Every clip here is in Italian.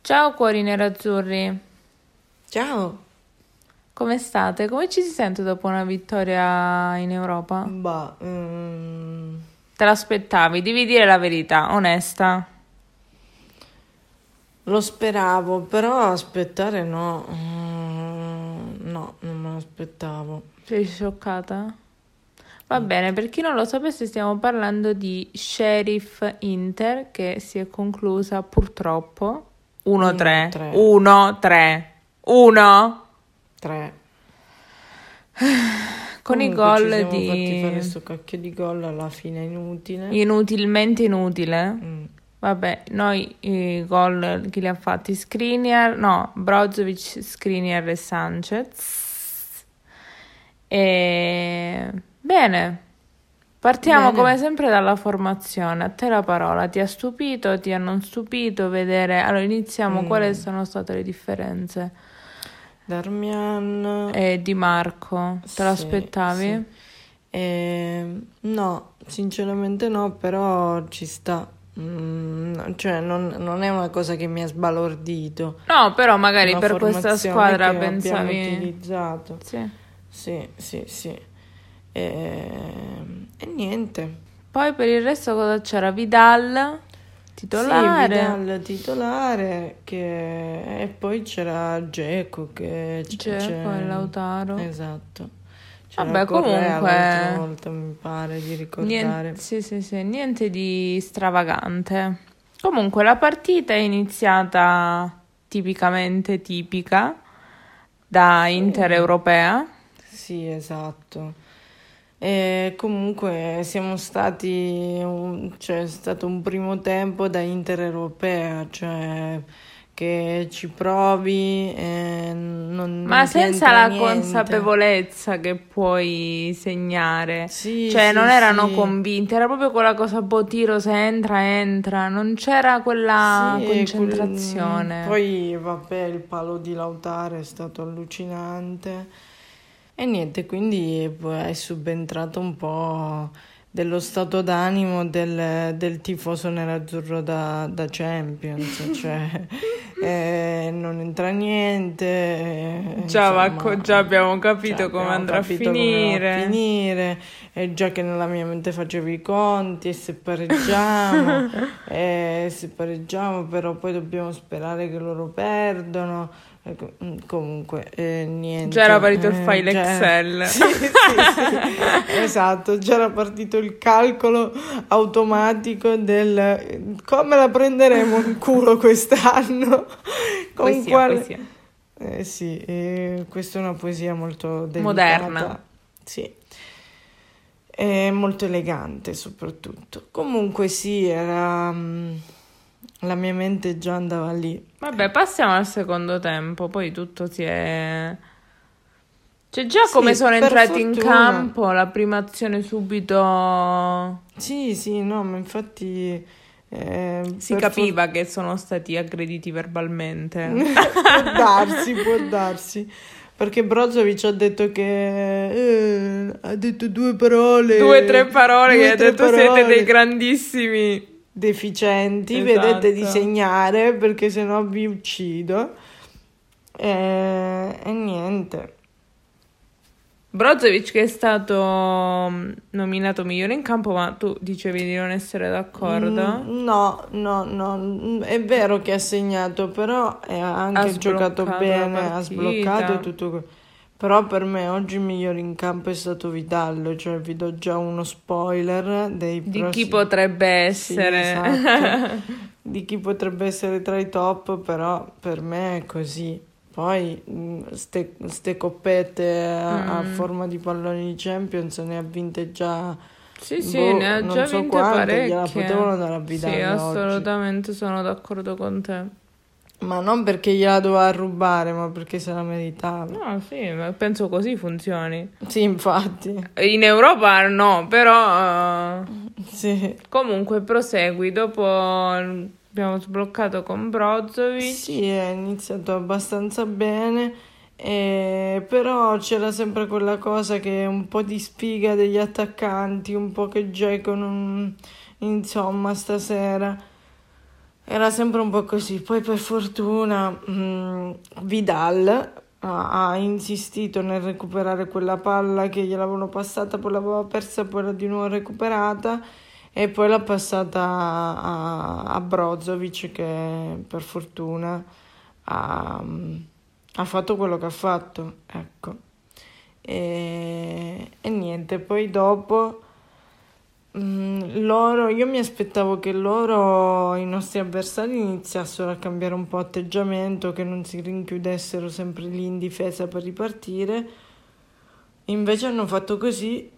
Ciao cuori nerazzurri, Ciao. come state? Come ci si sente dopo una vittoria in Europa? Bah, mm, Te l'aspettavi? Devi dire la verità, onesta. lo speravo, però aspettare no. Mm, no, non me lo aspettavo. Sei scioccata? Va bene, per chi non lo sapesse stiamo parlando di Sheriff Inter che si è conclusa purtroppo 1-3. 1-3. 1-3. 1 Tre. con i gol siamo fatti di fare sto cacchio di gol alla fine inutile. inutilmente inutile. Mm. Vabbè, noi i gol chi li ha fatti? Skriniar, no, Brozovic, Skriniar e Sanchez. E... Bene, partiamo Bene. come sempre dalla formazione. A te la parola, ti ha stupito, ti ha non stupito vedere... Allora iniziamo, Mm. quali sono state le differenze? Darmian. E Di Marco, te Sì, l'aspettavi? sì. Eh, no, sinceramente no, però ci sta. Mm, cioè, non, non è una cosa che mi ha sbalordito. No, però magari Una per questa squadra pensavi... utilizzato. Sì. Sì, sì, sì. E, e niente. Poi per il resto cosa c'era? Vidal, titolare. Sì, Vidal titolare che... e poi c'era Geco che c'è- e Lautaro. Esatto. C'era Vabbè, comunque- volta mi pare di ricordare. Niente, sì, sì, sì, niente di stravagante. Comunque la partita è iniziata tipicamente tipica da Inter europea. Sì, esatto. E comunque siamo stati, un- cioè è stato un primo tempo da Inter europea, cioè che ci provi e non Ma non senza la niente. consapevolezza che puoi segnare. Sì, Cioè, sì, non erano sì. convinti, era proprio quella cosa Botiro, se entra, entra, non c'era quella concentrazione. quel- Poi, vabbè, il palo di Lautaro è stato allucinante. E niente, quindi è subentrato un po' dello stato d'animo del, del tifoso nerazzurro da, da Champions, cioè eh, non entra niente. eh, Già, va insomma, co- già abbiamo capito già come abbiamo andrà a capito come finire. va a finire, e già che nella mia mente facevo i conti e se pareggiamo, e se pareggiamo però poi dobbiamo sperare che loro perdono. Ecco, mm, comunque, eh, niente. Già era partito il Eh, file già- Excel. Sì, sì, sì. esatto, già era partito il calcolo automatico del come la prenderemo in culo quest'anno. Con Poesia, quale- poesia. eh sì, eh, questa è una poesia molto delicata. Moderna. Sì. E molto elegante soprattutto. Comunque sì, era... la mia mente già andava lì. Vabbè, passiamo al secondo tempo, poi tutto si è... Cioè già Sì, come sono entrati in fortuna. campo, la prima azione subito... Sì, sì, no, ma infatti... eh, Si capiva che sono stati aggrediti verbalmente. può darsi, può darsi. Perché Brozovic ha detto che... eh, ha detto due parole... Due o tre parole due che ha detto siete parole. dei grandissimi... deficienti, Esatto. vedete di segnare perché sennò vi uccido. E, e niente. Brozovic che è stato mm, nominato migliore in campo, ma tu dicevi di non essere d'accordo. Mm, no, no, no, mm, è vero che ha segnato, però ha anche Ha giocato bene, ha sbloccato tutto. que- Però per me oggi il migliore in campo è stato Vidal, cioè vi do già uno spoiler dei Di prossimi- chi potrebbe Sì, essere. esatto. di chi potrebbe essere tra i top, però per me è così. Poi mh, ste, ste coppette a, a Mm. forma di palloni di Champions ne ha vinte già Sì, sì, boh, ne ha già so vinte quante, gliela parecchie. potevano dare a Vidal Sì, oggi. assolutamente sono d'accordo con te. Ma non perché gliela doveva rubare, ma perché se la meritava. No, sì, ma penso così funzioni. Sì, infatti. In Europa no, però eh, Sì. comunque prosegui. Dopo abbiamo sbloccato con Brozovic. Sì, è iniziato abbastanza bene, eh, però c'era sempre quella cosa che un po' di sfiga degli attaccanti, un po' che Dzeko non... insomma, stasera. Era sempre un po' così. Poi per fortuna mh, Vidal ha, ha, insistito nel recuperare quella palla che gliel'avevano passata, poi l'aveva persa, poi l'ha di nuovo recuperata e poi l'ha passata a, a Brozovic che per fortuna ha, ha, fatto quello che ha fatto. Ecco. E, e niente, poi dopo Mm, loro, io mi aspettavo che loro, i nostri avversari, iniziassero a cambiare un po' atteggiamento, che non si rinchiudessero sempre lì in difesa per ripartire. Invece hanno fatto così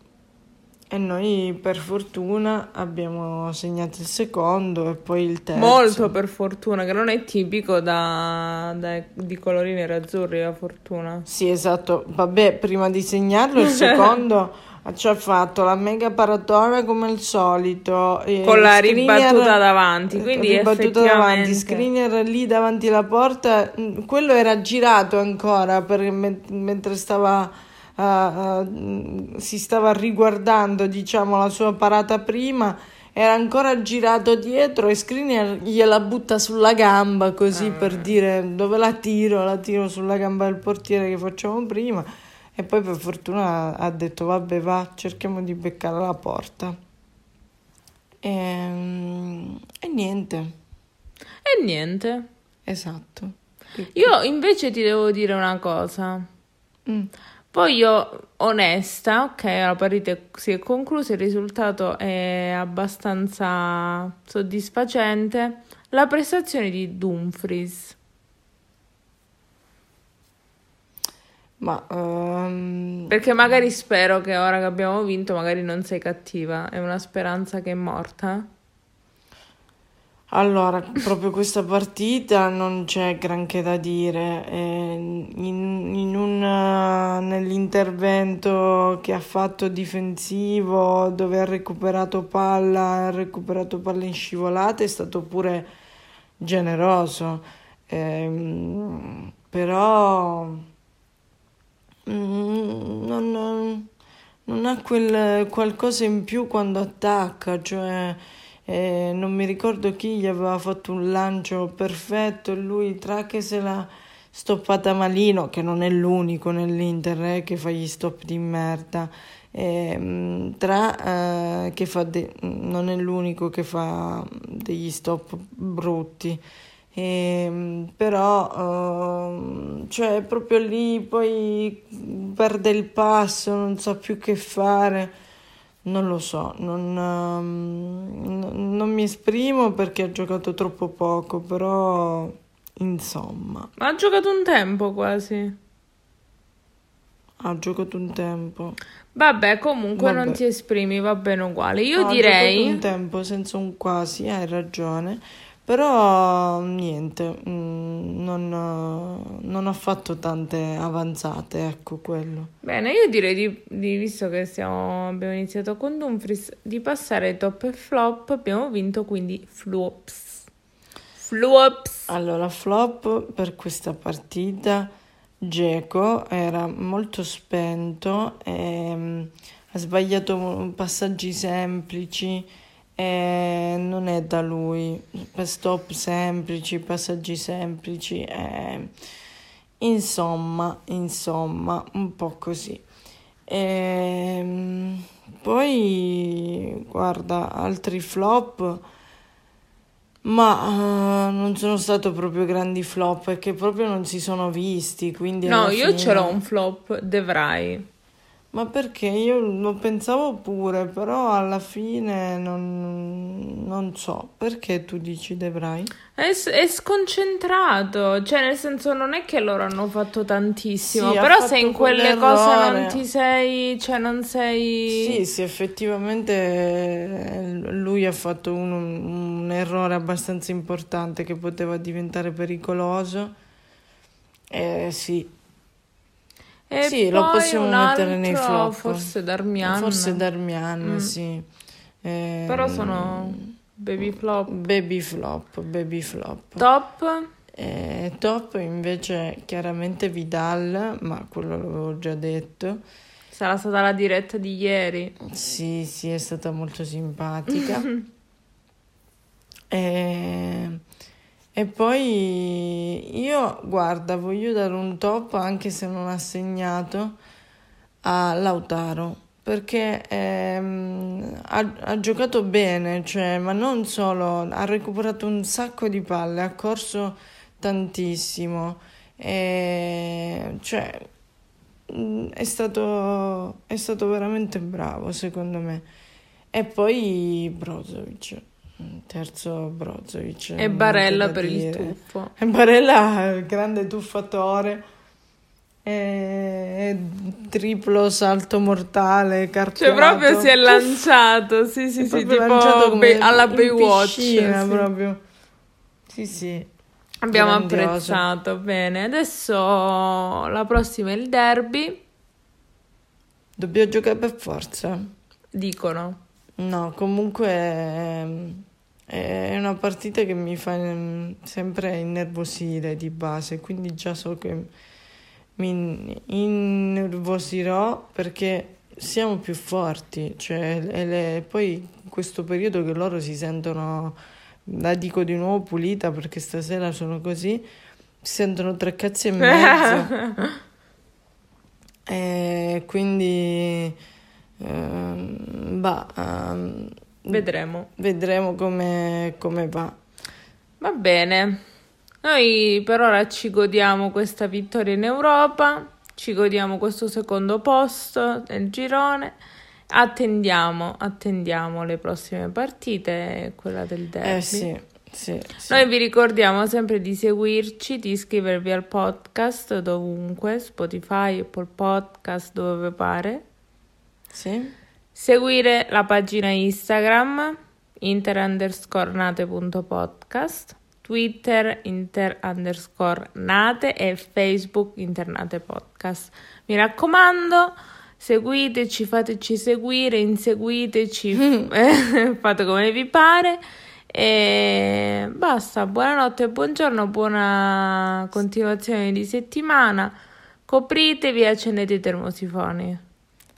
e noi per fortuna abbiamo segnato il secondo e poi il terzo. Molto per fortuna, che non è tipico da, da, di colori nerazzurri la fortuna. Sì, esatto. Vabbè, prima di segnarlo il secondo ci ha fatto la mega paratona come al solito con la ribattuta davanti quindi ribattuta davanti screener lì davanti alla porta mm, quello era girato ancora per, mentre stava uh, uh, si stava riguardando diciamo la sua parata prima era ancora girato dietro e Screener gliela butta sulla gamba così ah. per dire dove la tiro la tiro sulla gamba del portiere che facciamo prima e poi per fortuna ha detto vabbè va, cerchiamo di beccare la porta. E, ehm, e niente. E niente. Esatto. Io invece ti devo dire una cosa. Mm. Poi io, onesta, ok, la partita si è conclusa, il risultato è abbastanza soddisfacente. La prestazione di Dumfries. Ma um... perché magari spero che ora che abbiamo vinto, magari non sei cattiva. È una speranza che è morta. Allora, proprio questa partita non c'è granché da dire. In, in un, nell'intervento che ha fatto difensivo, dove ha recuperato palla, ha recuperato palla in scivolata, è stato pure generoso. Eh, però non, non, non, ha quel qualcosa in più quando attacca, cioè eh, non mi ricordo chi gli aveva fatto un lancio perfetto e lui tra che se l'ha stoppata malino, che non è l'unico nell'Inter eh, che fa gli stop di merda, eh, tra che fa de- non è l'unico che fa degli stop brutti. E, ehm, però uh, cioè proprio lì poi perde il passo non sa più che fare non lo so non, uh, non mi esprimo perché ha giocato troppo poco però insomma. Ha giocato un tempo quasi. Ha giocato un tempo. Vabbè comunque vabbè. non ti esprimi va bene uguale. Io no, direi ha giocato un tempo senza un quasi hai ragione però niente, mm, non, non ho fatto tante avanzate, ecco quello. Bene, io direi di, di, visto che siamo, abbiamo iniziato con Dumfries, di passare top e flop, abbiamo vinto quindi flops. Flops. Allora, flop per questa partita, Geco era molto spento, e, um, ha sbagliato passaggi semplici eh, non è da lui, stop semplici, passaggi semplici, eh, insomma, insomma, un po' così. Eh, poi, guarda, altri flop, ma uh, non sono stato proprio grandi flop, perché proprio non si sono visti, quindi... No, io fine... ce l'ho un flop, Devrai. Ma perché io lo pensavo pure, però alla fine non, non so. Perché tu dici Debray? È, è, sconcentrato, cioè nel senso non è che loro hanno fatto tantissimo, sì, però se in quelle cose non ti sei, cioè non sei... Sì, sì, effettivamente eh, lui ha fatto un, un errore abbastanza importante che poteva diventare pericoloso. Eh sì, e sì, lo possiamo mettere nei flop. Forse Darmian. Forse Darmian, mm. sì. Eh, Però sono baby flop. Baby flop, baby flop. Top? Eh, top invece chiaramente Vidal, ma quello l'avevo già detto. Sarà stata la diretta di ieri. Sì, sì, è stata molto simpatica. E, e poi io, guarda, voglio dare un top anche se non ha segnato a Lautaro perché ehm, ha, ha, giocato bene, cioè, ma non solo, ha recuperato un sacco di palle, ha corso tantissimo, e, cioè, mm, è stato, è stato veramente bravo secondo me. E poi Brozovic. Terzo Brozovic. E Barella per dire. il tuffo. E Barella, grande tuffatore e triplo salto mortale carpiato. Cioè proprio si è lanciato, sì sì sì, tipo be- alla Baywatch. Piscina, sì. proprio. Sì sì. Abbiamo grandioso. apprezzato, bene. Adesso la prossima è il derby. Dobbiamo giocare per forza. Dicono. No, comunque ehm, è una partita che mi fa ehm, sempre innervosire di base, quindi già so che mi innervosirò perché siamo più forti, cioè, le, poi in questo periodo che loro si sentono, la dico di nuovo pulita perché stasera sono così, si sentono tre cazzi e mezzo. e quindi, ehm, bah, um, vedremo. Vedremo come, come va. Va bene. Noi per ora ci godiamo questa vittoria in Europa, ci godiamo questo secondo posto nel girone. Attendiamo, attendiamo le prossime partite, quella del derby. Eh sì, sì, sì. Noi vi ricordiamo sempre di seguirci, di iscrivervi al podcast dovunque, Spotify, Apple Podcast, dove pare. Sì. Seguire la pagina Instagram inter_nate.podcast Twitter inter underscore nate e Facebook internate podcast. Mi raccomando, seguiteci, fateci seguire, inseguiteci, fate come vi pare. E basta, buonanotte, buongiorno, buona continuazione di settimana. Copritevi e accendete i termosifoni.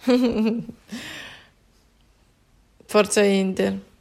Forza Inter.